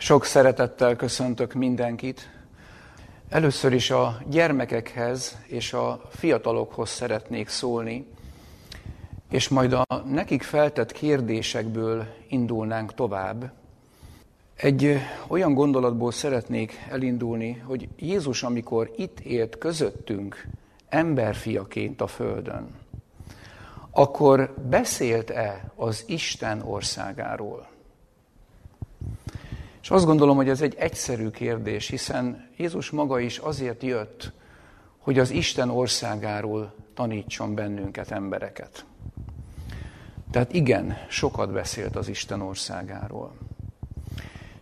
Sok szeretettel köszöntök mindenkit. Először is a gyermekekhez és a fiatalokhoz szeretnék szólni, és majd a nekik feltett kérdésekből indulnánk tovább. Egy olyan gondolatból szeretnék elindulni, hogy Jézus, amikor itt élt közöttünk, emberfiaként a Földön, akkor beszélt-e az Isten országáról? És azt gondolom, hogy ez egy egyszerű kérdés, hiszen Jézus maga is azért jött, hogy az Isten országáról tanítson bennünket, embereket. Tehát igen, sokat beszélt az Isten országáról.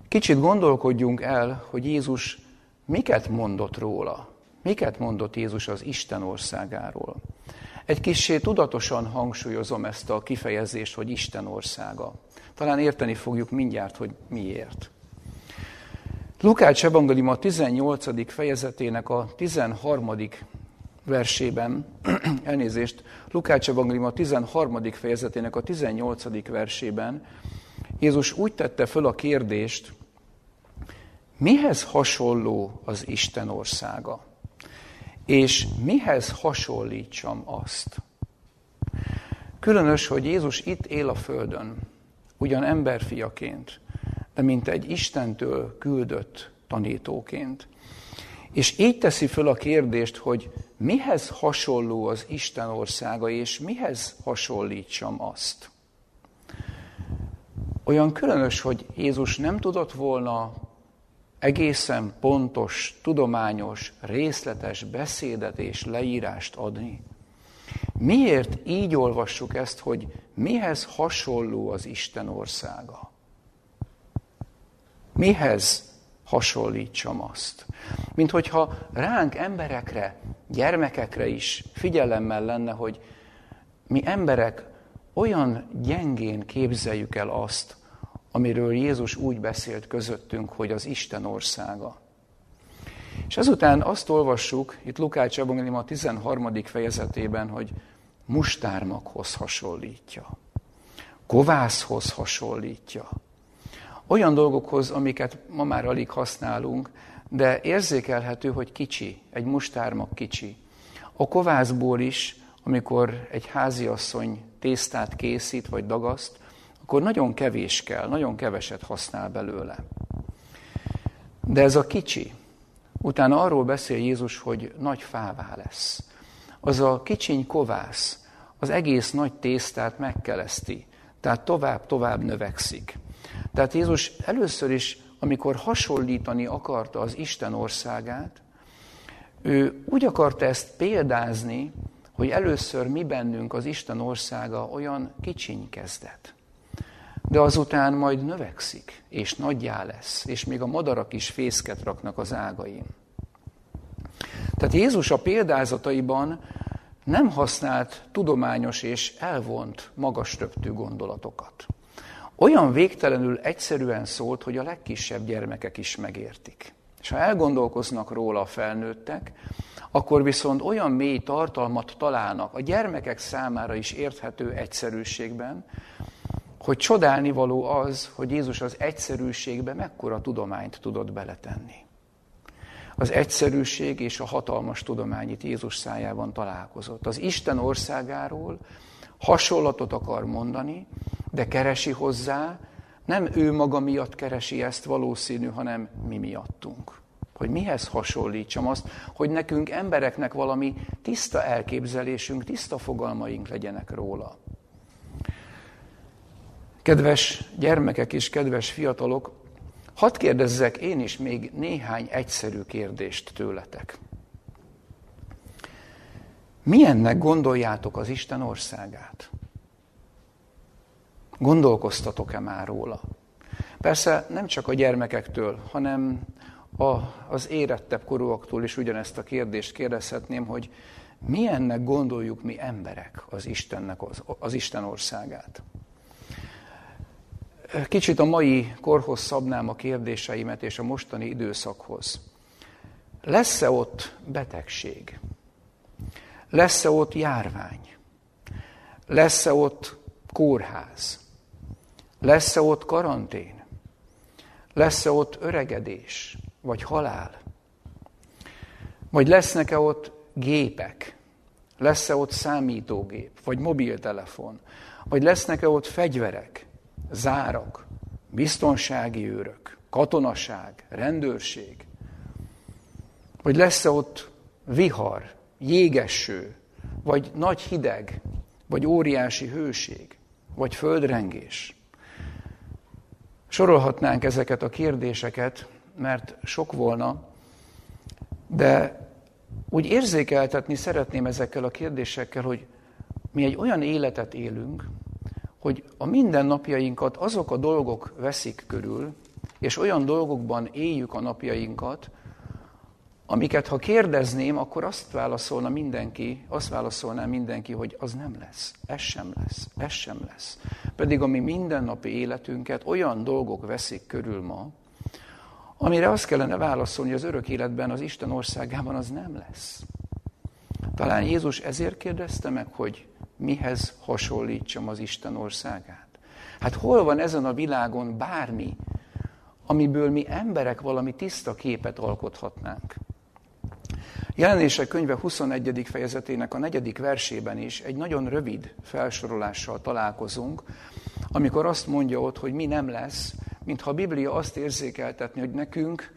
Kicsit gondolkodjunk el, hogy Jézus miket mondott róla. Miket mondott Jézus az Isten országáról. Egy kicsit tudatosan hangsúlyozom ezt a kifejezést, hogy Isten országa. Talán érteni fogjuk mindjárt, hogy miért. Lukács evangélium a 18. fejezetének a 13. versében, elnézést, Lukács evangélium a 13. fejezetének a 18. versében Jézus úgy tette föl a kérdést, mihez hasonló az Isten országa? És mihez hasonlítsam azt? Különös, hogy Jézus itt él a Földön, ugyan emberfiaként, de mint egy Istentől küldött tanítóként. És így teszi föl a kérdést, hogy mihez hasonló az Isten országa, és mihez hasonlítsam azt. Olyan különös, hogy Jézus nem tudott volna egészen pontos, tudományos, részletes beszédet és leírást adni. Miért így olvassuk ezt, hogy mihez hasonló az Isten országa? Mihez hasonlítsam azt? Mint hogyha ránk emberekre, gyermekekre is figyelemmel lenne, hogy mi emberek olyan gyengén képzeljük el azt, amiről Jézus úgy beszélt közöttünk, hogy az Isten országa. És ezután azt olvassuk, itt Lukács Evangélium a 13. fejezetében, hogy mustármakhoz hasonlítja, kovászhoz hasonlítja, olyan dolgokhoz, amiket ma már alig használunk, de érzékelhető, hogy kicsi, egy mustármag kicsi. A kovászból is, amikor egy háziasszony tésztát készít vagy dagaszt, akkor nagyon kevés kell, nagyon keveset használ belőle. De ez a kicsi, utána arról beszél Jézus, hogy nagy fává lesz. Az a kicsiny kovász az egész nagy tésztát megkeleszti, tehát tovább-tovább növekszik. Tehát Jézus először is, amikor hasonlítani akarta az Isten országát, ő úgy akarta ezt példázni, hogy először mi bennünk az Isten országa olyan kicsiny kezdet. De azután majd növekszik, és nagyjá lesz, és még a madarak is fészket raknak az ágain. Tehát Jézus a példázataiban nem használt tudományos és elvont magas röptű gondolatokat olyan végtelenül egyszerűen szólt, hogy a legkisebb gyermekek is megértik. És ha elgondolkoznak róla a felnőttek, akkor viszont olyan mély tartalmat találnak a gyermekek számára is érthető egyszerűségben, hogy csodálni való az, hogy Jézus az egyszerűségbe mekkora tudományt tudott beletenni. Az egyszerűség és a hatalmas tudomány Jézus szájában találkozott. Az Isten országáról hasonlatot akar mondani, de keresi hozzá, nem ő maga miatt keresi ezt valószínű, hanem mi miattunk. Hogy mihez hasonlítsam azt, hogy nekünk embereknek valami tiszta elképzelésünk, tiszta fogalmaink legyenek róla. Kedves gyermekek és kedves fiatalok, hadd kérdezzek én is még néhány egyszerű kérdést tőletek. Milyennek gondoljátok az Isten országát? Gondolkoztatok-e már róla? Persze nem csak a gyermekektől, hanem a, az érettebb korúaktól is ugyanezt a kérdést kérdezhetném, hogy milyennek gondoljuk mi emberek az Istennek, az, az Isten országát. Kicsit a mai korhoz szabnám a kérdéseimet és a mostani időszakhoz. Lesz-e ott betegség? Lesz-e ott járvány? Lesz-e ott kórház? Lesz-e ott karantén? Lesz-e ott öregedés, vagy halál? Vagy lesznek-e ott gépek? Lesz-e ott számítógép, vagy mobiltelefon? Vagy lesznek-e ott fegyverek, zárak, biztonsági őrök, katonaság, rendőrség? Vagy lesz-e ott vihar, jégeső, vagy nagy hideg, vagy óriási hőség, vagy földrengés? Sorolhatnánk ezeket a kérdéseket, mert sok volna, de úgy érzékeltetni szeretném ezekkel a kérdésekkel, hogy mi egy olyan életet élünk, hogy a mindennapjainkat azok a dolgok veszik körül, és olyan dolgokban éljük a napjainkat, amiket ha kérdezném, akkor azt válaszolna mindenki, azt válaszolná mindenki, hogy az nem lesz, ez sem lesz, ez sem lesz. Pedig a mi mindennapi életünket olyan dolgok veszik körül ma, amire azt kellene válaszolni, hogy az örök életben, az Isten országában az nem lesz. Talán Jézus ezért kérdezte meg, hogy mihez hasonlítsam az Isten országát. Hát hol van ezen a világon bármi, amiből mi emberek valami tiszta képet alkothatnánk? Jelenések könyve 21. fejezetének a negyedik versében is egy nagyon rövid felsorolással találkozunk, amikor azt mondja ott, hogy mi nem lesz, mintha a Biblia azt érzékeltetni, hogy nekünk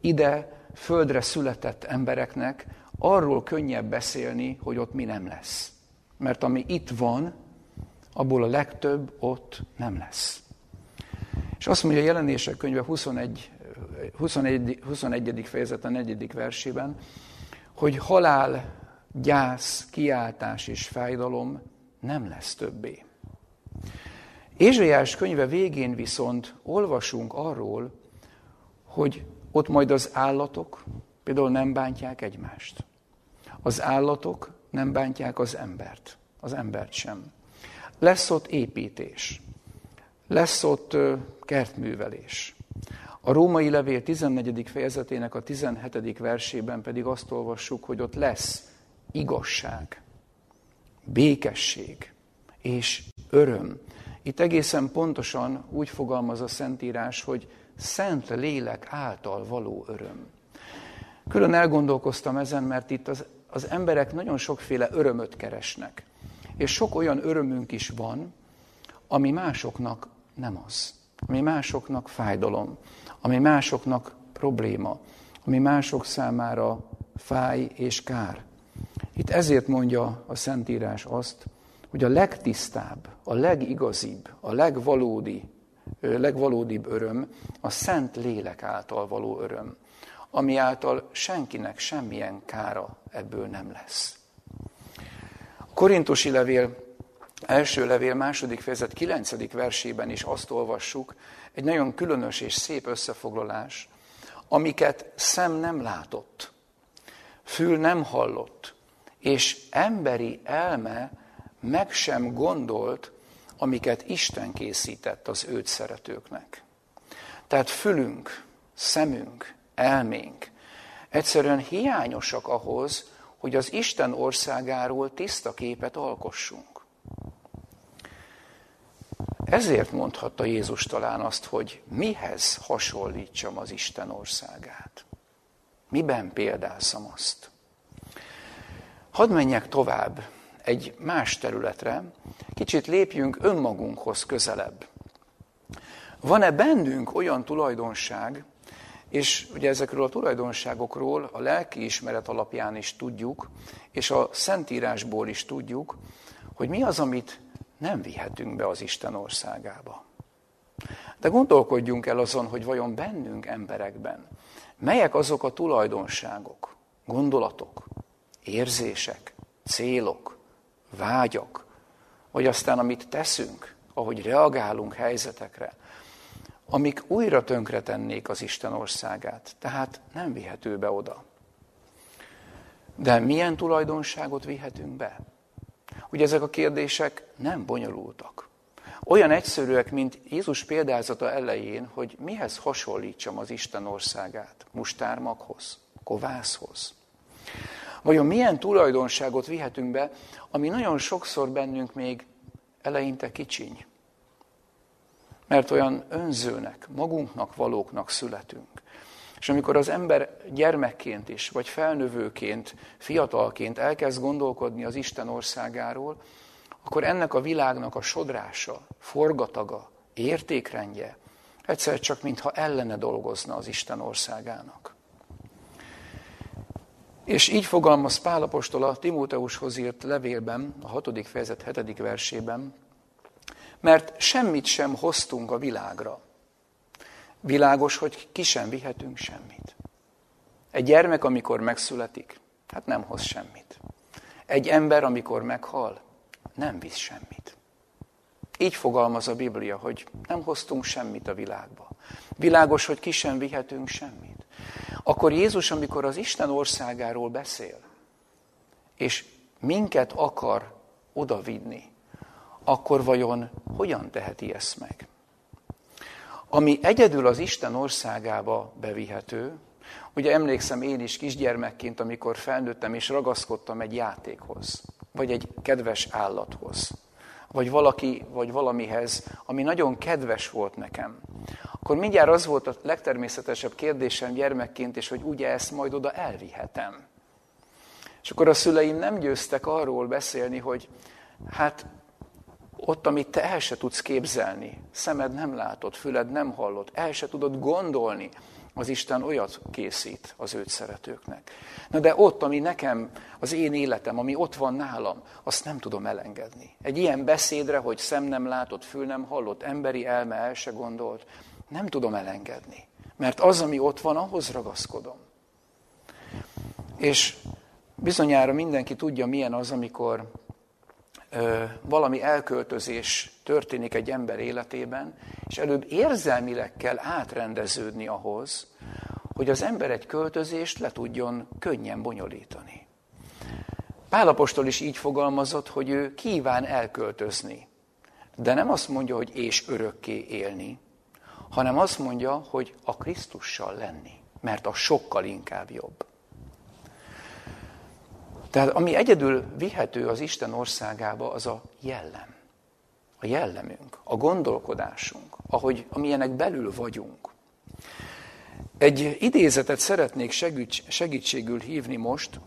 ide földre született embereknek arról könnyebb beszélni, hogy ott mi nem lesz. Mert ami itt van, abból a legtöbb ott nem lesz. És azt mondja a jelenések könyve 21, 21, 21. fejezet a 4. versében, hogy halál, gyász, kiáltás és fájdalom nem lesz többé. Ézsaiás könyve végén viszont olvasunk arról, hogy ott majd az állatok például nem bántják egymást. Az állatok nem bántják az embert, az embert sem. Lesz ott építés, lesz ott kertművelés. A római levél 14. fejezetének a 17. versében pedig azt olvassuk, hogy ott lesz igazság, békesség és öröm. Itt egészen pontosan úgy fogalmaz a Szentírás, hogy szent lélek által való öröm. Külön elgondolkoztam ezen, mert itt az, az emberek nagyon sokféle örömöt keresnek. És sok olyan örömünk is van, ami másoknak nem az. Ami másoknak fájdalom, ami másoknak probléma, ami mások számára fáj és kár. Itt ezért mondja a Szentírás azt, hogy a legtisztább, a legigazibb, a legvalódi, legvalódibb öröm a Szent Lélek által való öröm, ami által senkinek semmilyen kára ebből nem lesz. A Korintusi levél első levél második fejezet kilencedik versében is azt olvassuk, egy nagyon különös és szép összefoglalás, amiket szem nem látott, fül nem hallott, és emberi elme meg sem gondolt, amiket Isten készített az őt szeretőknek. Tehát fülünk, szemünk, elménk egyszerűen hiányosak ahhoz, hogy az Isten országáról tiszta képet alkossunk. Ezért mondhatta Jézus talán azt, hogy mihez hasonlítsam az Isten országát. Miben példálszam azt? Hadd menjek tovább egy más területre, kicsit lépjünk önmagunkhoz közelebb. Van-e bennünk olyan tulajdonság, és ugye ezekről a tulajdonságokról a lelki ismeret alapján is tudjuk, és a Szentírásból is tudjuk, hogy mi az, amit nem vihetünk be az Isten országába. De gondolkodjunk el azon, hogy vajon bennünk emberekben melyek azok a tulajdonságok, gondolatok, érzések, célok, vágyak, vagy aztán amit teszünk, ahogy reagálunk helyzetekre, amik újra tönkretennék az Isten országát, tehát nem vihető be oda. De milyen tulajdonságot vihetünk be? Ugye ezek a kérdések nem bonyolultak. Olyan egyszerűek, mint Jézus példázata elején, hogy mihez hasonlítsam az Isten országát? Mustármaghoz? Kovászhoz? Vajon milyen tulajdonságot vihetünk be, ami nagyon sokszor bennünk még eleinte kicsiny? Mert olyan önzőnek, magunknak valóknak születünk. És amikor az ember gyermekként is, vagy felnövőként, fiatalként elkezd gondolkodni az Isten országáról, akkor ennek a világnak a sodrása, forgataga, értékrendje egyszer csak mintha ellene dolgozna az Isten országának. És így fogalmaz Pálapostól a Timóteushoz írt levélben, a 6. fejezet 7. versében, mert semmit sem hoztunk a világra. Világos, hogy ki sem vihetünk semmit. Egy gyermek, amikor megszületik, hát nem hoz semmit. Egy ember, amikor meghal, nem visz semmit. Így fogalmaz a Biblia, hogy nem hoztunk semmit a világba. Világos, hogy ki sem vihetünk semmit. Akkor Jézus, amikor az Isten országáról beszél, és minket akar odavinni, akkor vajon hogyan teheti ezt meg? Ami egyedül az Isten országába bevihető, ugye emlékszem én is kisgyermekként, amikor felnőttem és ragaszkodtam egy játékhoz, vagy egy kedves állathoz, vagy valaki, vagy valamihez, ami nagyon kedves volt nekem. Akkor mindjárt az volt a legtermészetesebb kérdésem gyermekként, és hogy ugye ezt majd oda elvihetem. És akkor a szüleim nem győztek arról beszélni, hogy hát ott, amit te el se tudsz képzelni, szemed nem látott, füled nem hallott, el se tudod gondolni, az Isten olyat készít az őt szeretőknek. Na de ott, ami nekem, az én életem, ami ott van nálam, azt nem tudom elengedni. Egy ilyen beszédre, hogy szem nem látott, fül nem hallott, emberi elme el se gondolt, nem tudom elengedni. Mert az, ami ott van, ahhoz ragaszkodom. És bizonyára mindenki tudja, milyen az, amikor valami elköltözés történik egy ember életében, és előbb érzelmileg kell átrendeződni ahhoz, hogy az ember egy költözést le tudjon könnyen bonyolítani. Pálapostól is így fogalmazott, hogy ő kíván elköltözni. De nem azt mondja, hogy és örökké élni, hanem azt mondja, hogy a Krisztussal lenni, mert a sokkal inkább jobb. Tehát ami egyedül vihető az Isten országába, az a jellem. A jellemünk, a gondolkodásunk, ahogy amilyenek belül vagyunk. Egy idézetet szeretnék segítségül hívni most,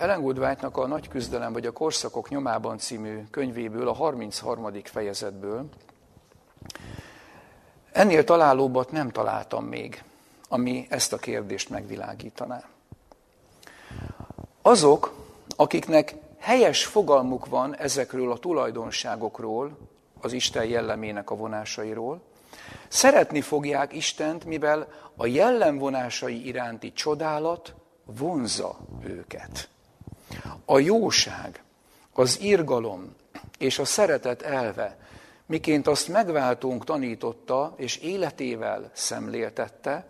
Ellen Goodwhite-nak a Nagy küzdelem vagy a Korszakok nyomában című könyvéből, a 33. fejezetből. Ennél találóbbat nem találtam még, ami ezt a kérdést megvilágítaná. Azok, akiknek helyes fogalmuk van ezekről a tulajdonságokról, az Isten jellemének a vonásairól, szeretni fogják Istent, mivel a jellemvonásai iránti csodálat vonza őket. A jóság, az irgalom és a szeretet elve, miként azt megváltunk tanította és életével szemléltette,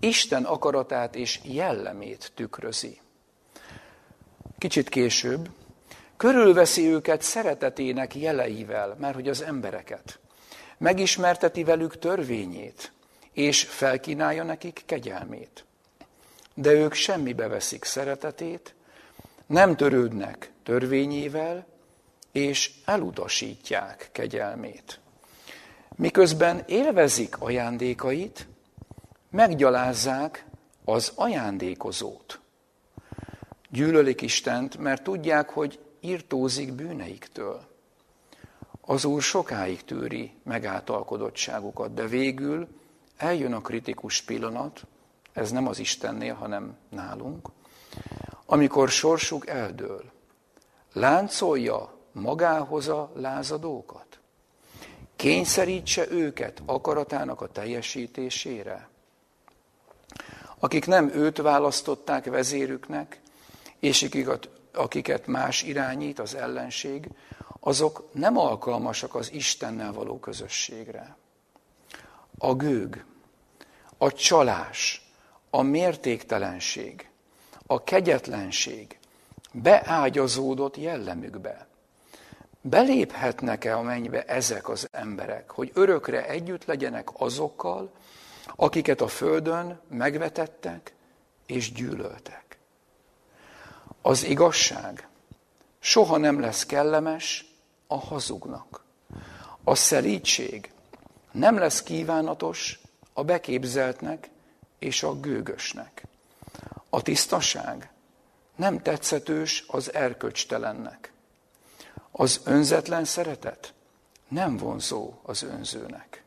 Isten akaratát és jellemét tükrözi. Kicsit később, körülveszi őket szeretetének jeleivel, mert hogy az embereket. Megismerteti velük törvényét, és felkínálja nekik kegyelmét. De ők semmibe veszik szeretetét, nem törődnek törvényével, és elutasítják kegyelmét. Miközben élvezik ajándékait, meggyalázzák az ajándékozót. Gyűlölik Istent, mert tudják, hogy írtózik bűneiktől. Az Úr sokáig tűri megáltalkodottságukat, de végül eljön a kritikus pillanat, ez nem az Istennél, hanem nálunk, amikor sorsuk eldől. Láncolja magához a lázadókat. Kényszerítse őket akaratának a teljesítésére. Akik nem őt választották vezérüknek, és akiket, más irányít az ellenség, azok nem alkalmasak az Istennel való közösségre. A gőg, a csalás, a mértéktelenség, a kegyetlenség beágyazódott jellemükbe. Beléphetnek-e a mennybe ezek az emberek, hogy örökre együtt legyenek azokkal, akiket a földön megvetettek és gyűlöltek? Az igazság soha nem lesz kellemes a hazugnak. A szerítség nem lesz kívánatos a beképzeltnek és a gőgösnek. A tisztaság nem tetszetős az erköcstelennek. Az önzetlen szeretet nem vonzó az önzőnek.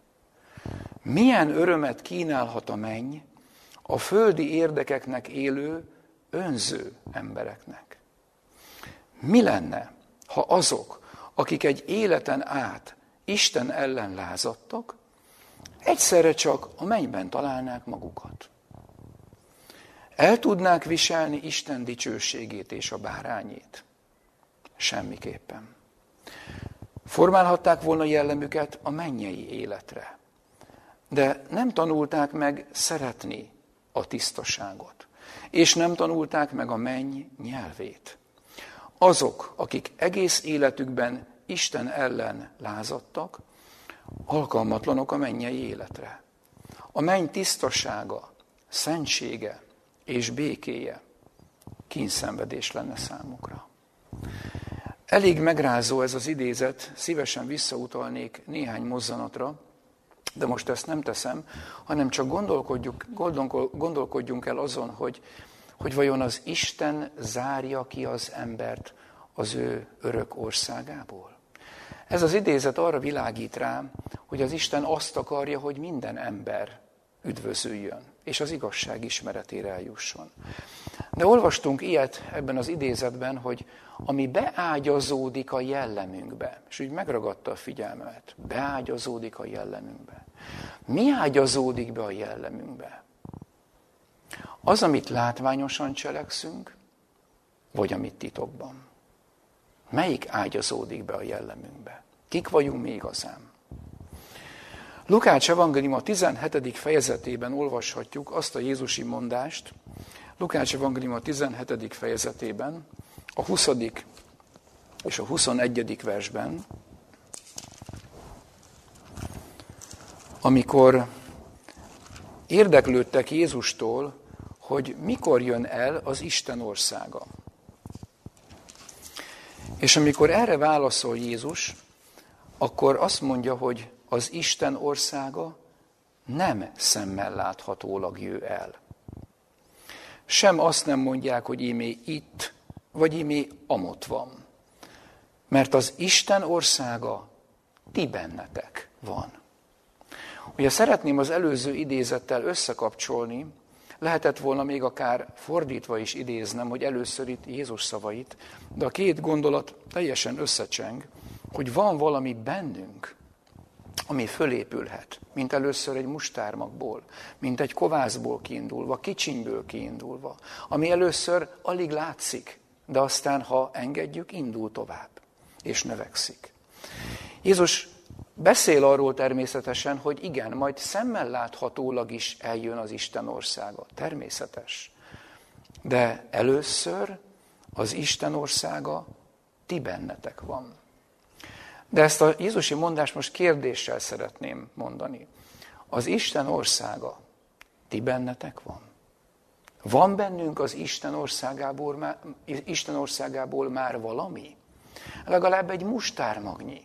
Milyen örömet kínálhat a menny a földi érdekeknek élő, önző embereknek? Mi lenne, ha azok, akik egy életen át Isten ellen lázadtak, egyszerre csak a mennyben találnák magukat? El tudnák viselni Isten dicsőségét és a bárányét? Semmiképpen. Formálhatták volna jellemüket a mennyei életre, de nem tanulták meg szeretni a tisztaságot, és nem tanulták meg a menny nyelvét. Azok, akik egész életükben Isten ellen lázadtak, alkalmatlanok a mennyei életre. A menny tisztasága, szentsége és békéje kínszenvedés lenne számukra. Elég megrázó ez az idézet, szívesen visszautalnék néhány mozzanatra, de most ezt nem teszem, hanem csak gondolkodjunk, gondolkodjunk el azon, hogy, hogy vajon az Isten zárja ki az embert az ő örök országából. Ez az idézet arra világít rá, hogy az Isten azt akarja, hogy minden ember üdvözüljön, és az igazság ismeretére eljusson. De olvastunk ilyet ebben az idézetben, hogy ami beágyazódik a jellemünkbe, és úgy megragadta a figyelmet, beágyazódik a jellemünkbe. Mi ágyazódik be a jellemünkbe? Az, amit látványosan cselekszünk, vagy amit titokban? Melyik ágyazódik be a jellemünkbe? Kik vagyunk mi igazán? Lukács evangélium a 17. fejezetében olvashatjuk azt a Jézusi mondást, Lukács evangélium a 17. fejezetében, a 20. és a 21. versben, amikor érdeklődtek Jézustól, hogy mikor jön el az Isten országa. És amikor erre válaszol Jézus, akkor azt mondja, hogy az Isten országa nem szemmel láthatólag jő el. Sem azt nem mondják, hogy ímé itt, vagy ímé amott van. Mert az Isten országa ti bennetek van. Ugye szeretném az előző idézettel összekapcsolni, lehetett volna még akár fordítva is idéznem, hogy először itt Jézus szavait, de a két gondolat teljesen összecseng, hogy van valami bennünk, ami fölépülhet, mint először egy mustármagból, mint egy kovászból kiindulva, kicsinyből kiindulva, ami először alig látszik, de aztán, ha engedjük, indul tovább, és növekszik. Jézus beszél arról természetesen, hogy igen, majd szemmel láthatólag is eljön az Isten országa. Természetes. De először az Isten országa ti bennetek van. De ezt a Jézusi mondást most kérdéssel szeretném mondani. Az Isten országa ti bennetek van? Van bennünk az Isten országából már, Isten országából már valami? Legalább egy mustármagnyi,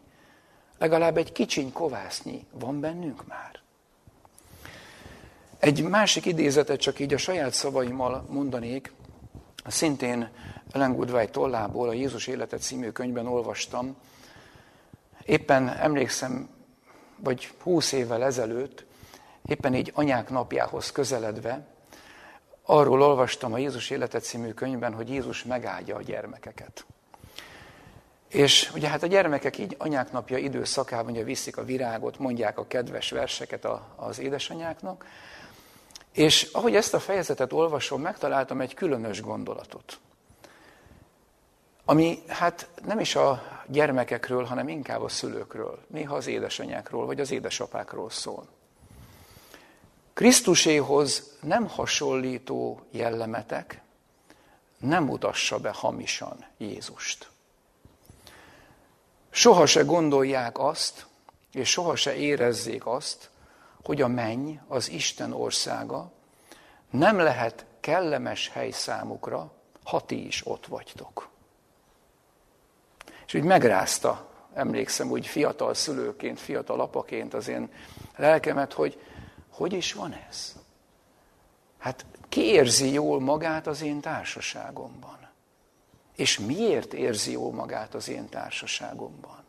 legalább egy kicsiny kovásznyi van bennünk már? Egy másik idézetet csak így a saját szavaimmal mondanék, szintén Ellen Goodway tollából a Jézus élete című könyvben olvastam, Éppen emlékszem, vagy húsz évvel ezelőtt, éppen így anyák napjához közeledve, arról olvastam a Jézus élete című könyvben, hogy Jézus megáldja a gyermekeket. És ugye hát a gyermekek így anyák napja időszakában ugye viszik a virágot, mondják a kedves verseket az édesanyáknak, és ahogy ezt a fejezetet olvasom, megtaláltam egy különös gondolatot ami hát nem is a gyermekekről, hanem inkább a szülőkről, néha az édesanyákról vagy az édesapákról szól. Krisztuséhoz nem hasonlító jellemetek nem mutassa be hamisan Jézust. Soha se gondolják azt, és soha se érezzék azt, hogy a menny, az Isten országa nem lehet kellemes hely számukra, ha ti is ott vagytok. És úgy megrázta, emlékszem, úgy fiatal szülőként, fiatal apaként az én lelkemet, hogy hogy is van ez? Hát ki érzi jól magát az én társaságomban? És miért érzi jól magát az én társaságomban?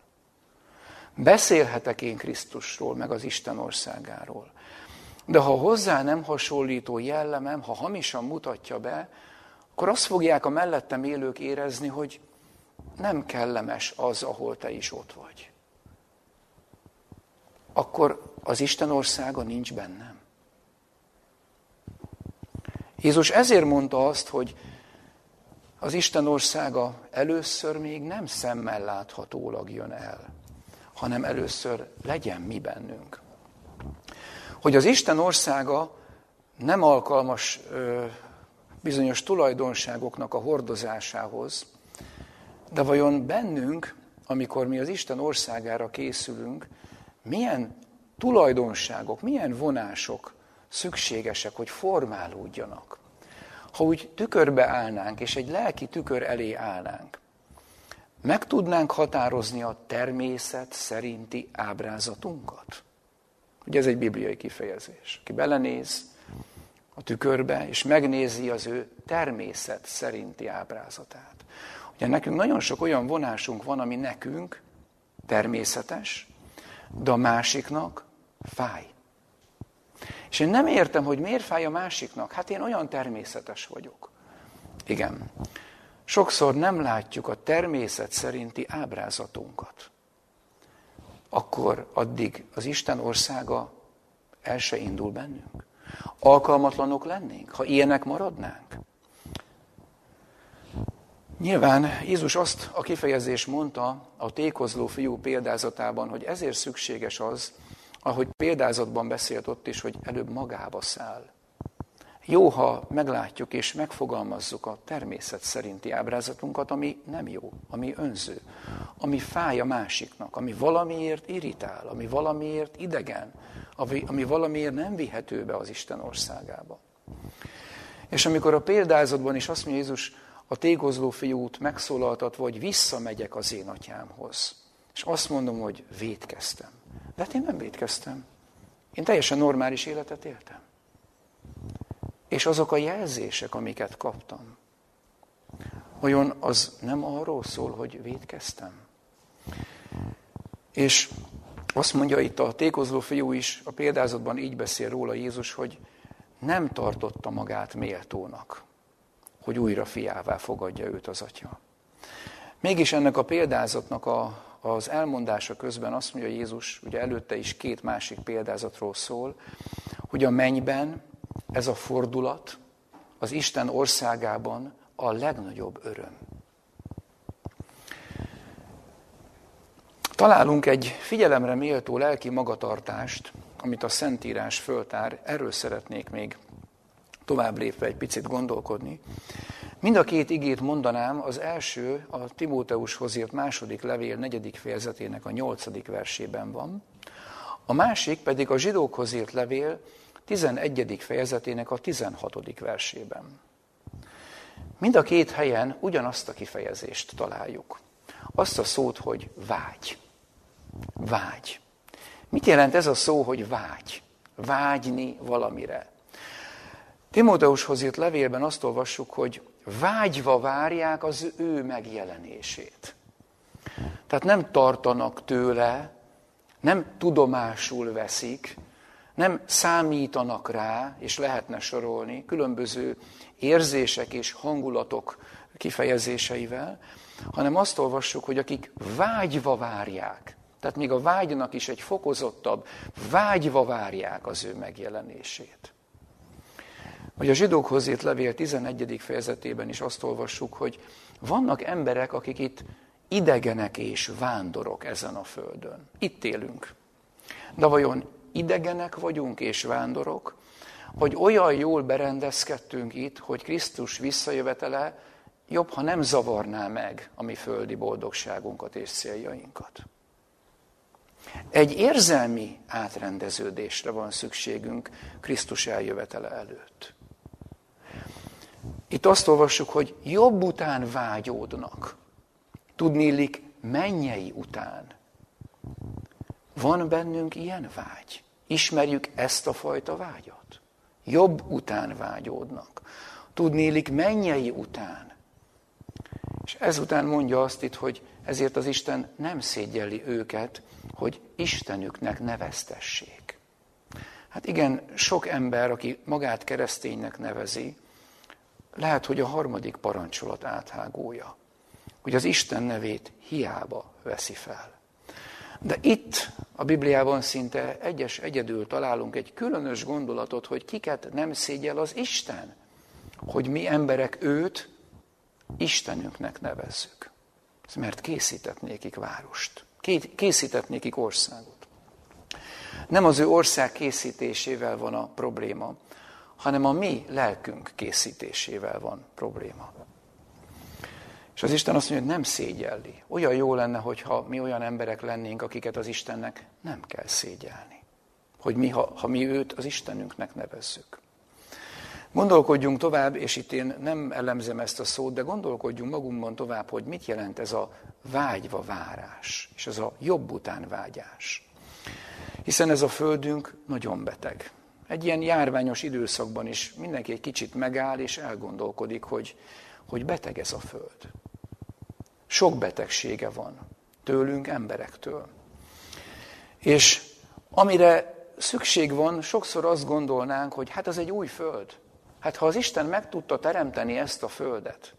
Beszélhetek én Krisztusról, meg az Isten országáról. De ha hozzá nem hasonlító jellemem, ha hamisan mutatja be, akkor azt fogják a mellettem élők érezni, hogy nem kellemes az, ahol te is ott vagy. Akkor az Isten országa nincs bennem. Jézus ezért mondta azt, hogy az Isten országa először még nem szemmel láthatólag jön el, hanem először legyen mi bennünk. Hogy az Isten országa nem alkalmas ö, bizonyos tulajdonságoknak a hordozásához, de vajon bennünk, amikor mi az Isten országára készülünk, milyen tulajdonságok, milyen vonások szükségesek, hogy formálódjanak? Ha úgy tükörbe állnánk, és egy lelki tükör elé állnánk, meg tudnánk határozni a természet szerinti ábrázatunkat? Ugye ez egy bibliai kifejezés. Aki belenéz a tükörbe, és megnézi az ő természet szerinti ábrázatát. Ugye nekünk nagyon sok olyan vonásunk van, ami nekünk természetes, de a másiknak fáj. És én nem értem, hogy miért fáj a másiknak. Hát én olyan természetes vagyok. Igen. Sokszor nem látjuk a természet szerinti ábrázatunkat. Akkor addig az Isten országa el se indul bennünk. Alkalmatlanok lennénk, ha ilyenek maradnánk. Nyilván Jézus azt a kifejezést mondta a tékozló fiú példázatában, hogy ezért szükséges az, ahogy példázatban beszélt ott is, hogy előbb magába száll. Jó, ha meglátjuk és megfogalmazzuk a természet szerinti ábrázatunkat, ami nem jó, ami önző, ami fáj a másiknak, ami valamiért irritál, ami valamiért idegen, ami, ami valamiért nem vihető be az Isten országába. És amikor a példázatban is azt mondja Jézus, a tégozló fiút megszólaltatva, hogy visszamegyek az én atyámhoz. És azt mondom, hogy védkeztem. De hát én nem védkeztem. Én teljesen normális életet éltem. És azok a jelzések, amiket kaptam, olyan az nem arról szól, hogy védkeztem. És azt mondja itt a tékozló fiú is, a példázatban így beszél róla Jézus, hogy nem tartotta magát méltónak hogy újra fiává fogadja őt az atya. Mégis ennek a példázatnak a, az elmondása közben azt mondja Jézus, ugye előtte is két másik példázatról szól, hogy a mennyben ez a fordulat az Isten országában a legnagyobb öröm. Találunk egy figyelemre méltó lelki magatartást, amit a Szentírás föltár, erről szeretnék még tovább lépve egy picit gondolkodni. Mind a két igét mondanám, az első a Timóteushoz írt második levél negyedik fejezetének a nyolcadik versében van, a másik pedig a zsidókhoz írt levél 11. fejezetének a 16. versében. Mind a két helyen ugyanazt a kifejezést találjuk. Azt a szót, hogy vágy. Vágy. Mit jelent ez a szó, hogy vágy? Vágyni valamire. Timóteushoz írt levélben azt olvassuk, hogy vágyva várják az ő megjelenését. Tehát nem tartanak tőle, nem tudomásul veszik, nem számítanak rá, és lehetne sorolni különböző érzések és hangulatok kifejezéseivel, hanem azt olvassuk, hogy akik vágyva várják, tehát még a vágynak is egy fokozottabb, vágyva várják az ő megjelenését. Vagy a zsidókhoz írt levél 11. fejezetében is azt olvassuk, hogy vannak emberek, akik itt idegenek és vándorok ezen a földön. Itt élünk. De vajon idegenek vagyunk és vándorok, hogy olyan jól berendezkedtünk itt, hogy Krisztus visszajövetele jobb, ha nem zavarná meg a mi földi boldogságunkat és céljainkat. Egy érzelmi átrendeződésre van szükségünk Krisztus eljövetele előtt. Itt azt olvassuk, hogy jobb után vágyódnak. Tudnélik, mennyei után. Van bennünk ilyen vágy, Ismerjük ezt a fajta vágyat? Jobb után vágyódnak. Tudnélik mennyei után. És ezután mondja azt itt, hogy ezért az Isten nem szégyelli őket, hogy Istenüknek neveztessék. Hát igen, sok ember, aki magát kereszténynek nevezi, lehet, hogy a harmadik parancsolat áthágója, hogy az Isten nevét hiába veszi fel. De itt a Bibliában szinte egyes egyedül találunk egy különös gondolatot, hogy kiket nem szégyel az Isten, hogy mi emberek őt Istenünknek nevezzük. Mert készített nékik várost, készített nékik országot. Nem az ő ország készítésével van a probléma, hanem a mi lelkünk készítésével van probléma. És az Isten azt mondja, hogy nem szégyelli. Olyan jó lenne, hogyha mi olyan emberek lennénk, akiket az Istennek nem kell szégyelni. Hogy mi, ha, ha mi őt az Istenünknek nevezzük. Gondolkodjunk tovább, és itt én nem elemzem ezt a szót, de gondolkodjunk magunkban tovább, hogy mit jelent ez a vágyva várás, és ez a jobb után vágyás. Hiszen ez a földünk nagyon beteg. Egy ilyen járványos időszakban is mindenki egy kicsit megáll, és elgondolkodik, hogy, hogy beteg ez a föld. Sok betegsége van tőlünk, emberektől. És amire szükség van, sokszor azt gondolnánk, hogy hát az egy új föld. Hát ha az Isten meg tudta teremteni ezt a földet,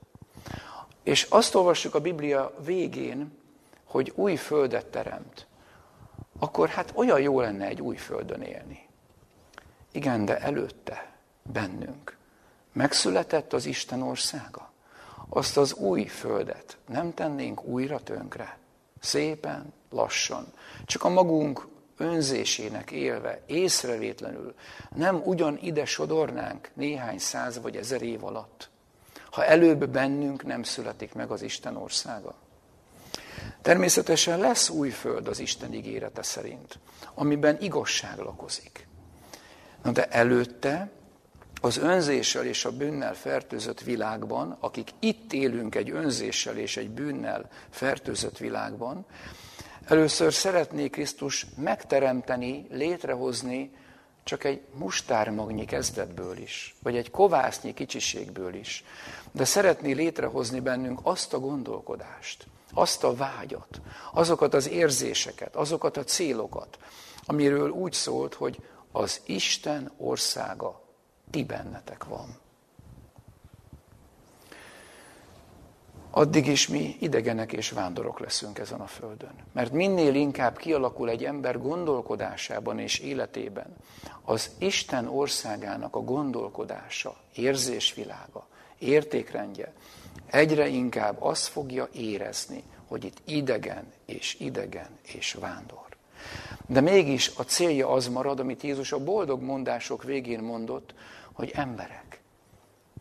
és azt olvassuk a Biblia végén, hogy új földet teremt, akkor hát olyan jó lenne egy új földön élni. Igen, de előtte bennünk megszületett az Isten országa. Azt az új földet nem tennénk újra tönkre. Szépen, lassan. Csak a magunk önzésének élve, észrevétlenül nem ugyan ide sodornánk néhány száz vagy ezer év alatt, ha előbb bennünk nem születik meg az Isten országa. Természetesen lesz új föld az Isten ígérete szerint, amiben igazság lakozik. Na de előtte az önzéssel és a bűnnel fertőzött világban, akik itt élünk egy önzéssel és egy bűnnel fertőzött világban, először szeretné Krisztus megteremteni, létrehozni csak egy mustármagnyi kezdetből is, vagy egy kovásznyi kicsiségből is, de szeretné létrehozni bennünk azt a gondolkodást, azt a vágyat, azokat az érzéseket, azokat a célokat, amiről úgy szólt, hogy az Isten országa ti bennetek van. Addig is mi idegenek és vándorok leszünk ezen a földön. Mert minél inkább kialakul egy ember gondolkodásában és életében az Isten országának a gondolkodása, érzésvilága, értékrendje, egyre inkább azt fogja érezni, hogy itt idegen és idegen és vándor. De mégis a célja az marad, amit Jézus a boldog mondások végén mondott, hogy emberek,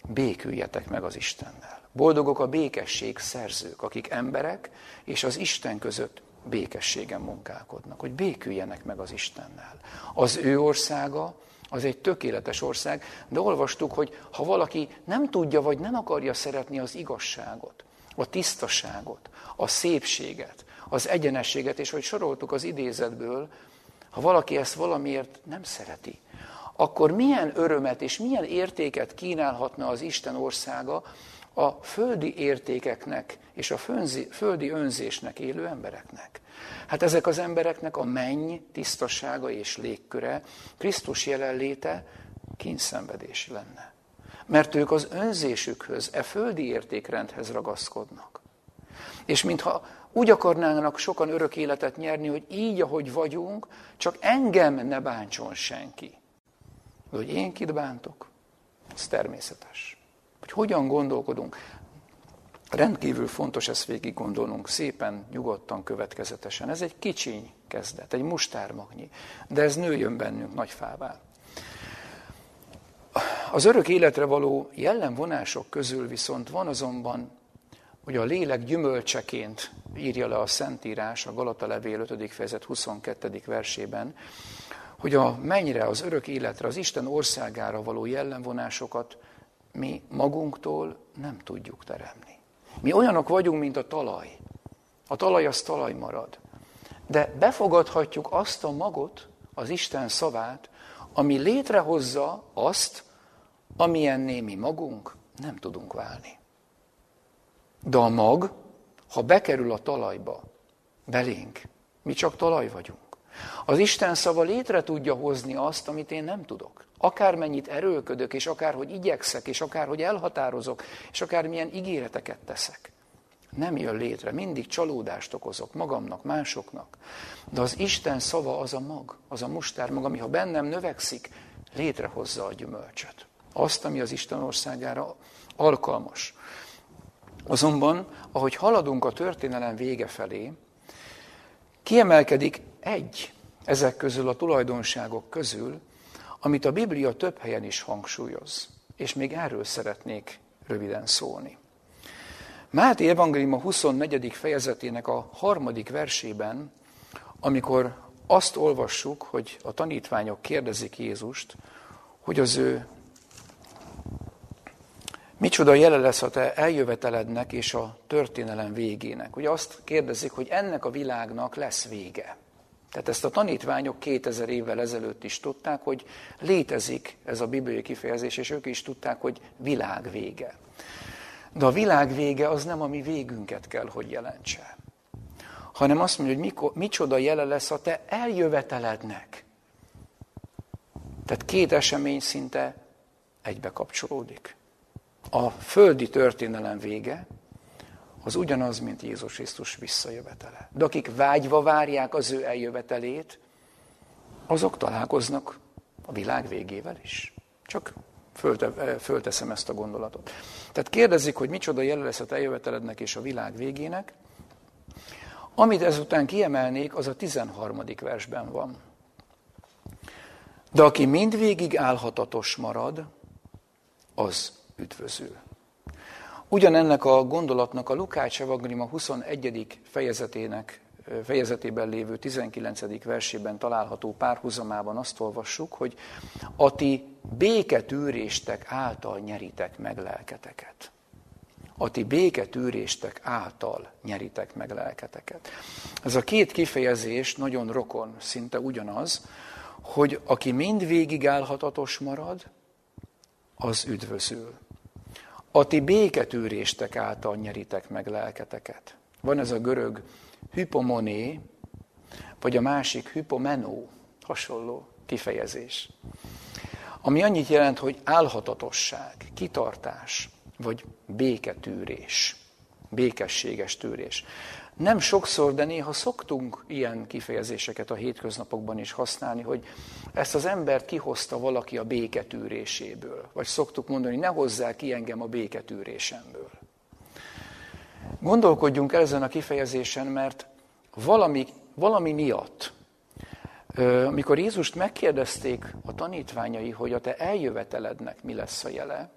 béküljetek meg az Istennel. Boldogok a békesség szerzők, akik emberek és az Isten között békességen munkálkodnak, hogy béküljenek meg az Istennel. Az ő országa, az egy tökéletes ország, de olvastuk, hogy ha valaki nem tudja vagy nem akarja szeretni az igazságot, a tisztaságot, a szépséget, az egyenességet, és hogy soroltuk az idézetből, ha valaki ezt valamiért nem szereti, akkor milyen örömet és milyen értéket kínálhatna az Isten országa a földi értékeknek és a földi önzésnek élő embereknek? Hát ezek az embereknek a menny tisztasága és légköre, Krisztus jelenléte kínszenvedés lenne. Mert ők az önzésükhöz, e földi értékrendhez ragaszkodnak. És mintha úgy akarnának sokan örök életet nyerni, hogy így, ahogy vagyunk, csak engem ne bántson senki. De hogy én kit bántok, ez természetes. Hogy hogyan gondolkodunk, rendkívül fontos ezt végig gondolnunk, szépen, nyugodtan, következetesen. Ez egy kicsiny kezdet, egy mustármagnyi, de ez nőjön bennünk nagy fává. Az örök életre való jellemvonások közül viszont van azonban, hogy a lélek gyümölcseként írja le a Szentírás a Galata levél 5. fejezet 22. versében, hogy a mennyre, az örök életre, az Isten országára való jellemvonásokat mi magunktól nem tudjuk teremni. Mi olyanok vagyunk, mint a talaj. A talaj az talaj marad. De befogadhatjuk azt a magot, az Isten szavát, ami létrehozza azt, amilyenné mi magunk nem tudunk válni. De a mag, ha bekerül a talajba, belénk, mi csak talaj vagyunk. Az Isten szava létre tudja hozni azt, amit én nem tudok. Akármennyit erőlködök, és akárhogy igyekszek, és akárhogy elhatározok, és akármilyen ígéreteket teszek. Nem jön létre, mindig csalódást okozok magamnak, másoknak. De az Isten szava az a mag, az a mustármag, ami ha bennem növekszik, létrehozza a gyümölcsöt. Azt, ami az Isten országára alkalmas. Azonban, ahogy haladunk a történelem vége felé, kiemelkedik egy ezek közül a tulajdonságok közül, amit a Biblia több helyen is hangsúlyoz. És még erről szeretnék röviden szólni. Máté Evangélium a 24. fejezetének a harmadik versében, amikor azt olvassuk, hogy a tanítványok kérdezik Jézust, hogy az ő micsoda jele lesz a te eljövetelednek és a történelem végének. Ugye azt kérdezik, hogy ennek a világnak lesz vége. Tehát ezt a tanítványok 2000 évvel ezelőtt is tudták, hogy létezik ez a bibliai kifejezés, és ők is tudták, hogy világ vége. De a világ vége az nem a mi végünket kell, hogy jelentse. Hanem azt mondja, hogy mikor, micsoda jele lesz a te eljövetelednek. Tehát két esemény szinte egybe kapcsolódik. A földi történelem vége, az ugyanaz, mint Jézus Krisztus visszajövetele. De akik vágyva várják az ő eljövetelét, azok találkoznak a világ végével is. Csak fölte, fölteszem ezt a gondolatot. Tehát kérdezik, hogy micsoda jelen lesz a te eljövetelednek és a világ végének. Amit ezután kiemelnék, az a 13. versben van. De aki mindvégig állhatatos marad, az üdvözül. Ugyanennek a gondolatnak a Lukács Evangélium a 21. fejezetének, fejezetében lévő 19. versében található párhuzamában azt olvassuk, hogy a ti béketűréstek által nyeritek meg lelketeket. A ti béketűréstek által nyeritek meg lelketeket. Ez a két kifejezés nagyon rokon, szinte ugyanaz, hogy aki mindvégig állhatatos marad, az üdvözül. A ti béketűréstek által nyeritek meg lelketeket. Van ez a görög hypomoné, vagy a másik hypomenó, hasonló kifejezés. Ami annyit jelent, hogy álhatatosság, kitartás, vagy béketűrés, békességes tűrés. Nem sokszor, de néha szoktunk ilyen kifejezéseket a hétköznapokban is használni, hogy ezt az embert kihozta valaki a béketűréséből. Vagy szoktuk mondani, ne hozzák ki engem a béketűrésemből. Gondolkodjunk ezen a kifejezésen, mert valami, valami miatt, amikor Jézust megkérdezték a tanítványai, hogy a te eljövetelednek mi lesz a jele,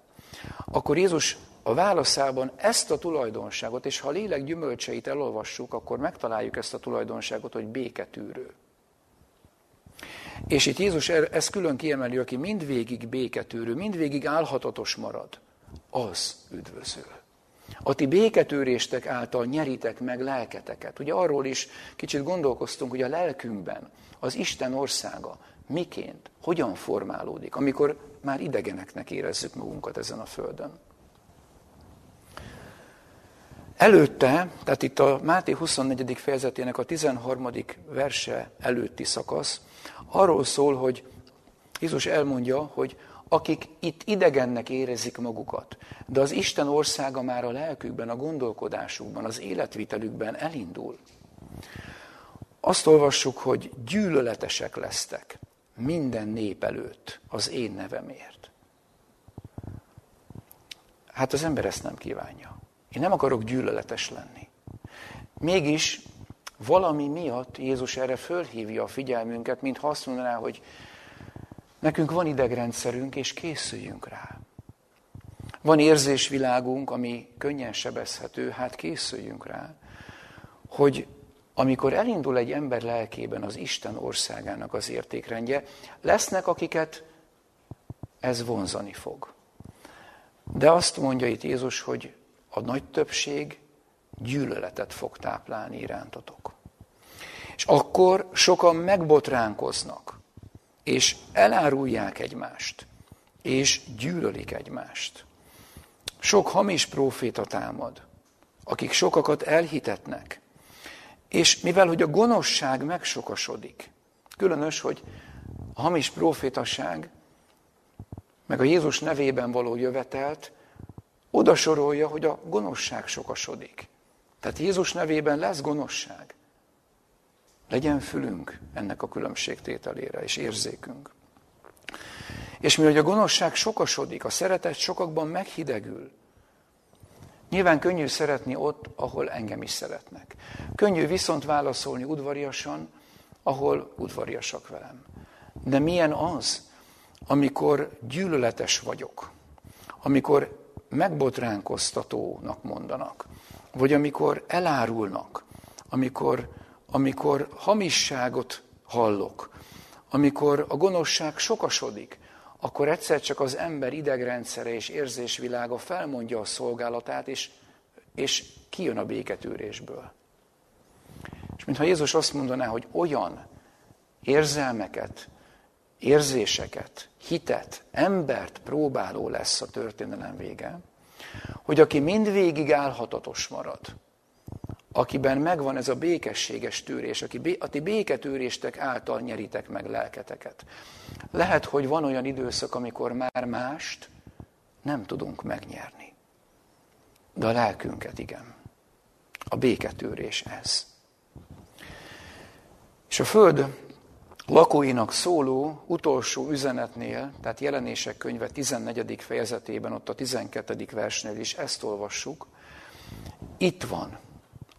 akkor Jézus a válaszában ezt a tulajdonságot, és ha a lélek gyümölcseit elolvassuk, akkor megtaláljuk ezt a tulajdonságot, hogy béketűrő. És itt Jézus er- ezt külön kiemeli, aki mindvégig béketűrő, mindvégig álhatatos marad, az üdvözöl. A ti béketűréstek által nyeritek meg lelketeket. Ugye arról is kicsit gondolkoztunk, hogy a lelkünkben az Isten országa miként, hogyan formálódik, amikor már idegeneknek érezzük magunkat ezen a földön. Előtte, tehát itt a Máté 24. fejezetének a 13. verse előtti szakasz, arról szól, hogy Jézus elmondja, hogy akik itt idegennek érezik magukat, de az Isten országa már a lelkükben, a gondolkodásukban, az életvitelükben elindul. Azt olvassuk, hogy gyűlöletesek lesztek minden nép előtt az én nevemért. Hát az ember ezt nem kívánja. Én nem akarok gyűlöletes lenni. Mégis valami miatt Jézus erre fölhívja a figyelmünket, mint ha azt mondaná, hogy nekünk van idegrendszerünk, és készüljünk rá. Van érzésvilágunk, ami könnyen sebezhető, hát készüljünk rá, hogy amikor elindul egy ember lelkében az Isten országának az értékrendje, lesznek, akiket ez vonzani fog. De azt mondja itt Jézus, hogy a nagy többség gyűlöletet fog táplálni irántatok. És akkor sokan megbotránkoznak, és elárulják egymást, és gyűlölik egymást. Sok hamis próféta támad, akik sokakat elhitetnek, és mivel, hogy a gonoszság megsokasodik, különös, hogy a hamis profétaság, meg a Jézus nevében való jövetelt, oda sorolja, hogy a gonoszság sokasodik. Tehát Jézus nevében lesz gonoszság. Legyen fülünk ennek a különbségtételére, és érzékünk. És mi, hogy a gonoszság sokasodik, a szeretet sokakban meghidegül, Nyilván könnyű szeretni ott, ahol engem is szeretnek. Könnyű viszont válaszolni udvariasan, ahol udvariasak velem. De milyen az, amikor gyűlöletes vagyok, amikor megbotránkoztatónak mondanak, vagy amikor elárulnak, amikor, amikor hamisságot hallok, amikor a gonoszság sokasodik, akkor egyszer csak az ember idegrendszere és érzésvilága felmondja a szolgálatát, és, és kijön a béketűrésből. És mintha Jézus azt mondaná, hogy olyan érzelmeket, érzéseket, hitet, embert próbáló lesz a történelem vége, hogy aki mindvégig álhatatos marad, akiben megvan ez a békességes tűrés, aki a ti béketűréstek által nyeritek meg lelketeket. Lehet, hogy van olyan időszak, amikor már mást nem tudunk megnyerni. De a lelkünket igen. A béketűrés ez. És a Föld lakóinak szóló utolsó üzenetnél, tehát jelenések könyve 14. fejezetében, ott a 12. versnél is ezt olvassuk, itt van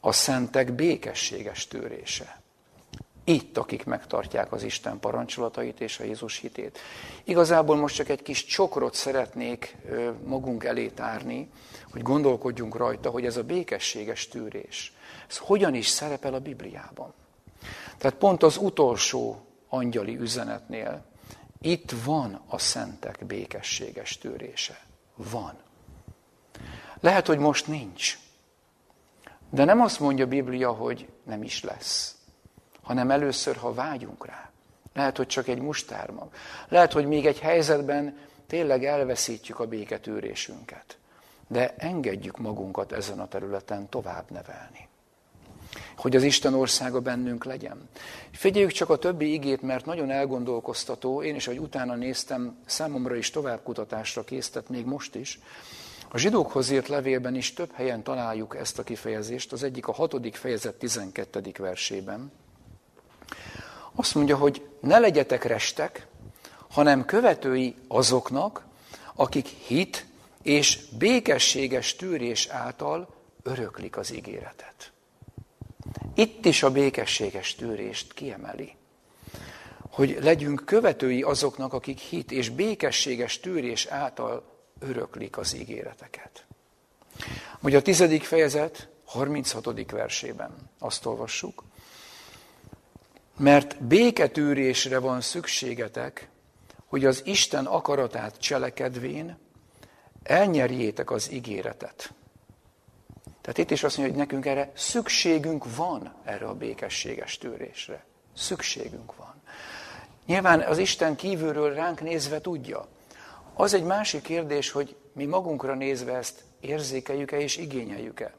a szentek békességes tűrése. Itt, akik megtartják az Isten parancsolatait és a Jézus hitét. Igazából most csak egy kis csokrot szeretnék magunk elé tárni, hogy gondolkodjunk rajta, hogy ez a békességes tűrés, ez hogyan is szerepel a Bibliában. Tehát pont az utolsó angyali üzenetnél itt van a szentek békességes tűrése. Van. Lehet, hogy most nincs. De nem azt mondja a Biblia, hogy nem is lesz, hanem először, ha vágyunk rá. Lehet, hogy csak egy mustármag. Lehet, hogy még egy helyzetben tényleg elveszítjük a béketűrésünket. De engedjük magunkat ezen a területen tovább nevelni. Hogy az Isten országa bennünk legyen. Figyeljük csak a többi igét, mert nagyon elgondolkoztató. Én is, hogy utána néztem, számomra is továbbkutatásra késztet, még most is. A zsidókhoz írt levélben is több helyen találjuk ezt a kifejezést, az egyik a hatodik fejezet 12. versében. Azt mondja, hogy ne legyetek restek, hanem követői azoknak, akik hit és békességes tűrés által öröklik az ígéretet. Itt is a békességes tűrést kiemeli. Hogy legyünk követői azoknak, akik hit és békességes tűrés által öröklik az ígéreteket. Ugye a tizedik fejezet 36. versében azt olvassuk, mert béketűrésre van szükségetek, hogy az Isten akaratát cselekedvén elnyerjétek az ígéretet. Tehát itt is azt mondja, hogy nekünk erre szükségünk van, erre a békességes tűrésre. Szükségünk van. Nyilván az Isten kívülről ránk nézve tudja, az egy másik kérdés, hogy mi magunkra nézve ezt érzékeljük-e és igényeljük-e.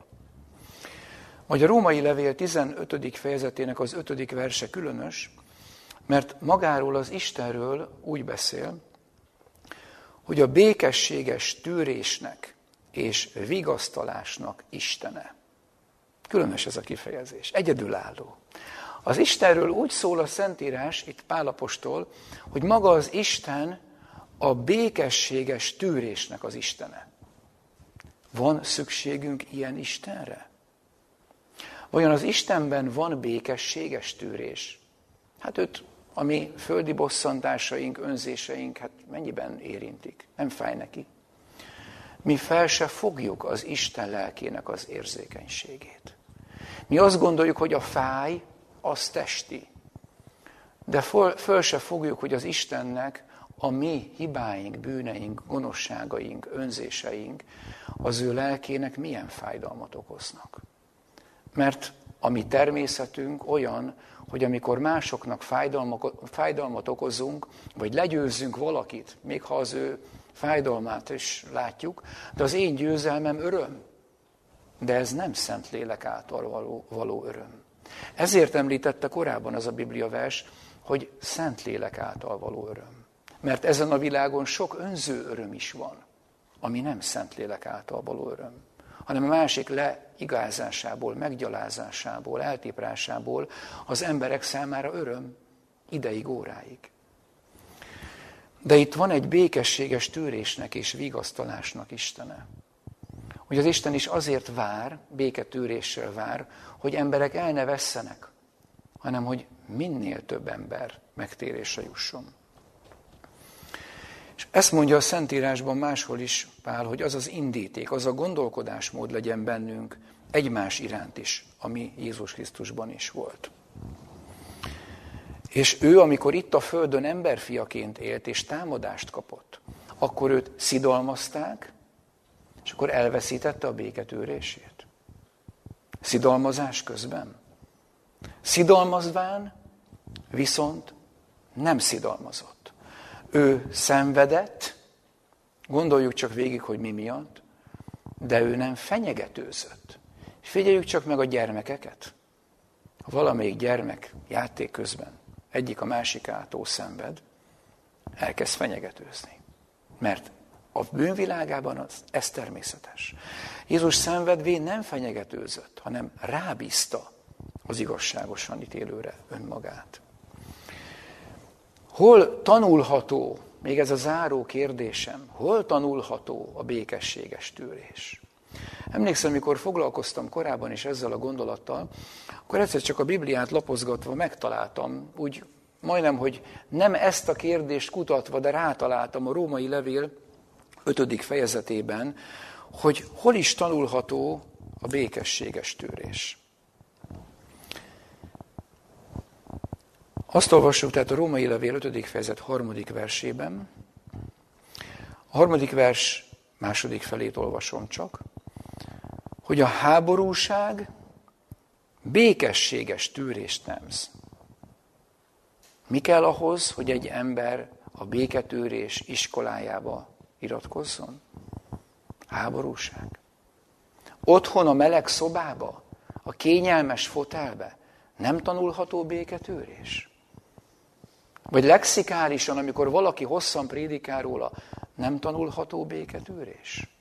Vagy a római levél 15. fejezetének az 5. verse különös, mert magáról az Istenről úgy beszél, hogy a békességes tűrésnek és vigasztalásnak Istene. Különös ez a kifejezés, egyedülálló. Az Istenről úgy szól a Szentírás, itt Pálapostól, hogy maga az Isten a békességes tűrésnek az Istene. Van szükségünk ilyen Istenre? Vajon az Istenben van békességes tűrés? Hát őt a mi földi bosszantásaink, önzéseink, hát mennyiben érintik? Nem fáj neki. Mi fel se fogjuk az Isten lelkének az érzékenységét. Mi azt gondoljuk, hogy a fáj, az testi. De föl, se fogjuk, hogy az Istennek a mi hibáink, bűneink, gonoszságaink, önzéseink az ő lelkének milyen fájdalmat okoznak. Mert a mi természetünk olyan, hogy amikor másoknak fájdalmat okozunk, vagy legyőzzünk valakit, még ha az ő fájdalmát is látjuk, de az én győzelmem öröm. De ez nem szent lélek által való, való öröm. Ezért említette korábban az a Biblia vers, hogy szent lélek által való öröm. Mert ezen a világon sok önző öröm is van, ami nem szent lélek által való öröm, hanem a másik leigázásából, meggyalázásából, eltiprásából az emberek számára öröm ideig, óráig. De itt van egy békességes tűrésnek és vigasztalásnak Istene. Hogy az Isten is azért vár, béketűréssel vár, hogy emberek el ne vesszenek, hanem hogy minél több ember megtérésre jusson. És ezt mondja a Szentírásban máshol is Pál, hogy az az indíték, az a gondolkodásmód legyen bennünk egymás iránt is, ami Jézus Krisztusban is volt. És ő, amikor itt a földön emberfiaként élt és támadást kapott, akkor őt szidalmazták, és akkor elveszítette a béketűrését. Szidalmazás közben. Szidalmazván viszont nem szidalmazott. Ő szenvedett, gondoljuk csak végig, hogy mi miatt, de ő nem fenyegetőzött. Figyeljük csak meg a gyermekeket. Ha valamelyik gyermek játék közben egyik a másikától szenved, elkezd fenyegetőzni. Mert a bűnvilágában az, ez természetes. Jézus szenvedvén nem fenyegetőzött, hanem rábízta az igazságosan ítélőre önmagát. Hol tanulható, még ez a záró kérdésem, hol tanulható a békességes tűrés? Emlékszem, amikor foglalkoztam korábban is ezzel a gondolattal, akkor egyszer csak a Bibliát lapozgatva megtaláltam, úgy majdnem, hogy nem ezt a kérdést kutatva, de rátaláltam a római levél ötödik fejezetében, hogy hol is tanulható a békességes tűrés. Azt olvassuk tehát a római levél 5. fejezet harmadik versében. A harmadik vers második felét olvasom csak, hogy a háborúság békességes tűrést nemz. Mi kell ahhoz, hogy egy ember a béketűrés iskolájába iratkozzon? Háborúság. Otthon a meleg szobába, a kényelmes fotelbe nem tanulható béketűrés? Vagy lexikálisan, amikor valaki hosszan prédikál róla, nem tanulható béketűrés?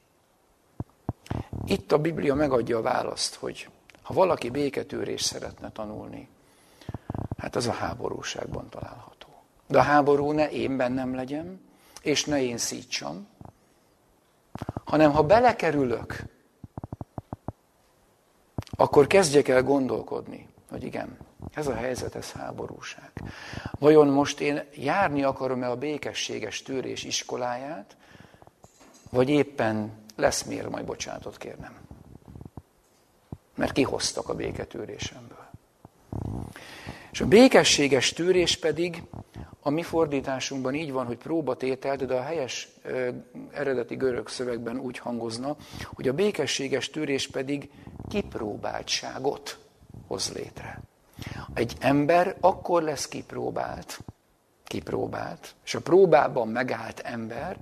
Itt a Biblia megadja a választ, hogy ha valaki béketűrés szeretne tanulni, hát az a háborúságban található. De a háború ne én bennem legyen, és ne én szítsam, hanem ha belekerülök, akkor kezdjek el gondolkodni, hogy igen, ez a helyzet, ez háborúság. Vajon most én járni akarom-e a békességes tűrés iskoláját, vagy éppen lesz miért majd bocsánatot kérnem? Mert kihoztak a béketűrésemből. És a békességes tűrés pedig a mi fordításunkban így van, hogy próbatételt, de a helyes ö, eredeti görög szövegben úgy hangozna, hogy a békességes tűrés pedig kipróbáltságot hoz létre. Egy ember akkor lesz kipróbált, kipróbált, és a próbában megállt ember,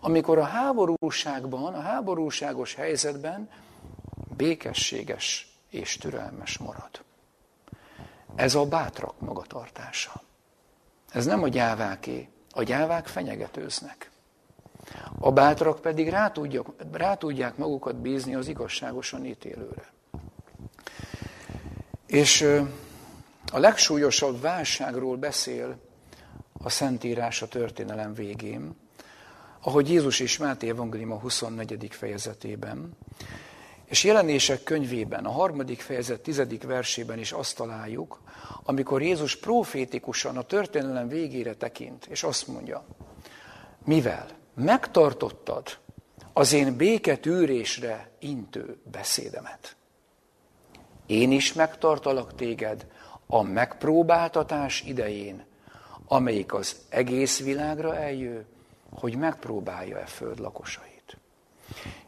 amikor a háborúságban, a háborúságos helyzetben békességes és türelmes marad. Ez a bátrak magatartása. Ez nem a gyáváké. A gyávák fenyegetőznek. A bátrak pedig rá, tudják, rá tudják magukat bízni az igazságosan ítélőre. És a legsúlyosabb válságról beszél a Szentírás a történelem végén, ahogy Jézus és Máté Evangélium a 24. fejezetében, és jelenések könyvében, a harmadik fejezet tizedik versében is azt találjuk, amikor Jézus profétikusan a történelem végére tekint, és azt mondja, mivel megtartottad az én béketűrésre intő beszédemet. Én is megtartalak téged a megpróbáltatás idején, amelyik az egész világra eljő, hogy megpróbálja e föld lakosait.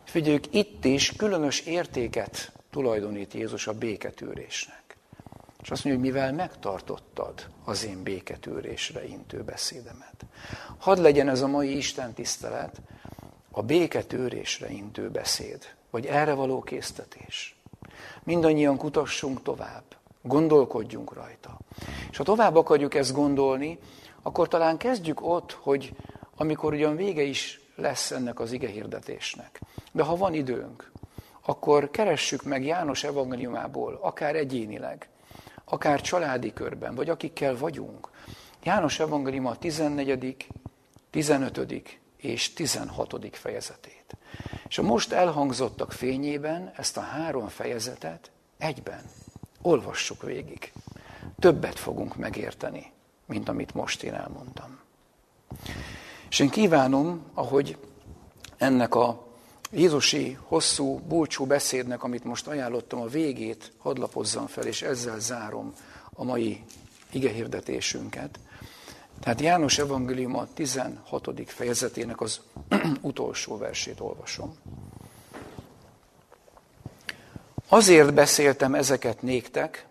Figyeljük, itt is különös értéket tulajdonít Jézus a béketűrésnek. És azt mondja, hogy mivel megtartottad az én béketűrésre intő beszédemet. Hadd legyen ez a mai Isten tisztelet a béketűrésre intő beszéd, vagy erre való késztetés. Mindannyian kutassunk tovább, gondolkodjunk rajta. És ha tovább akarjuk ezt gondolni, akkor talán kezdjük ott, hogy amikor ugyan vége is lesz ennek az ige hirdetésnek. De ha van időnk, akkor keressük meg János evangéliumából, akár egyénileg, akár családi körben, vagy akikkel vagyunk. János evangélium a 14., 15. és 16. fejezetét. És a most elhangzottak fényében ezt a három fejezetet egyben olvassuk végig. Többet fogunk megérteni, mint amit most én elmondtam. És én kívánom, ahogy ennek a Jézusi hosszú búcsú beszédnek, amit most ajánlottam, a végét hadd lapozzam fel, és ezzel zárom a mai igehirdetésünket. Tehát János Evangélium a 16. fejezetének az utolsó versét olvasom. Azért beszéltem ezeket néktek,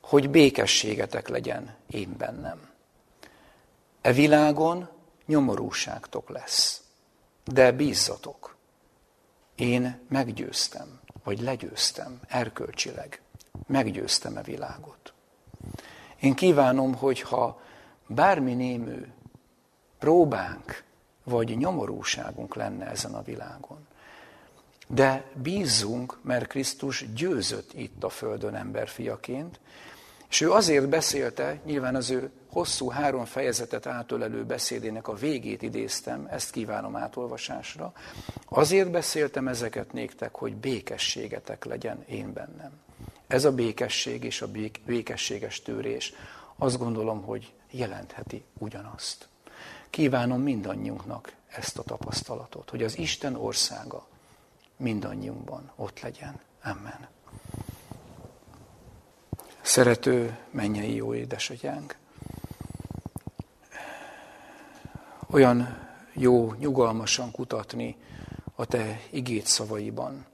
hogy békességetek legyen én bennem. E világon nyomorúságtok lesz, de bízzatok. Én meggyőztem, vagy legyőztem erkölcsileg. Meggyőztem e világot. Én kívánom, hogyha bármi némű próbánk, vagy nyomorúságunk lenne ezen a világon, de bízzunk, mert Krisztus győzött itt a földön emberfiaként, és ő azért beszélte, nyilván az ő hosszú három fejezetet átölelő beszédének a végét idéztem, ezt kívánom átolvasásra. Azért beszéltem ezeket néktek, hogy békességetek legyen én bennem. Ez a békesség és a békességes tűrés azt gondolom, hogy jelentheti ugyanazt. Kívánom mindannyiunknak ezt a tapasztalatot, hogy az Isten országa mindannyiunkban ott legyen. Amen. Szerető mennyei jó édesatyánk, olyan jó nyugalmasan kutatni a Te igét szavaiban,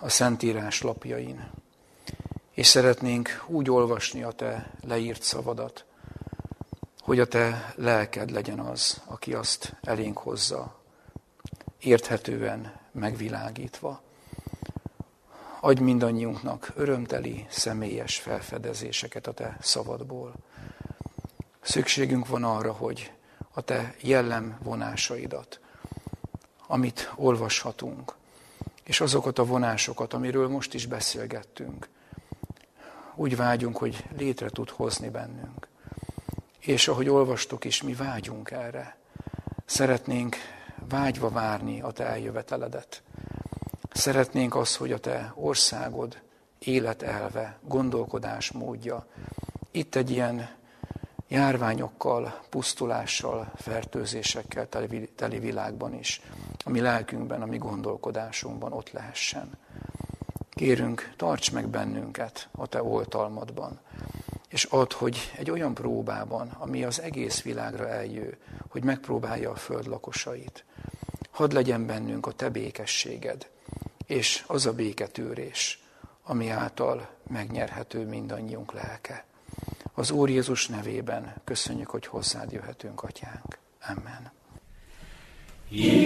a Szentírás lapjain, és szeretnénk úgy olvasni a Te leírt szavadat, hogy a Te lelked legyen az, aki azt elénk hozza, érthetően megvilágítva. Adj mindannyiunknak örömteli, személyes felfedezéseket a Te szavadból. Szükségünk van arra, hogy a Te jellem vonásaidat, amit olvashatunk, és azokat a vonásokat, amiről most is beszélgettünk, úgy vágyunk, hogy létre tud hozni bennünk. És ahogy olvastuk is, mi vágyunk erre. Szeretnénk vágyva várni a Te eljöveteledet. Szeretnénk azt, hogy a Te országod életelve, gondolkodásmódja itt egy ilyen járványokkal, pusztulással, fertőzésekkel teli, teli világban is, a mi lelkünkben, a mi gondolkodásunkban ott lehessen. Kérünk, tarts meg bennünket a Te oltalmadban, és add, hogy egy olyan próbában, ami az egész világra eljő, hogy megpróbálja a föld lakosait, hadd legyen bennünk a Te békességed, és az a béketűrés, ami által megnyerhető mindannyiunk lelke. Az Úr Jézus nevében köszönjük, hogy hozzád jöhetünk, Atyánk. Amen. Yeah.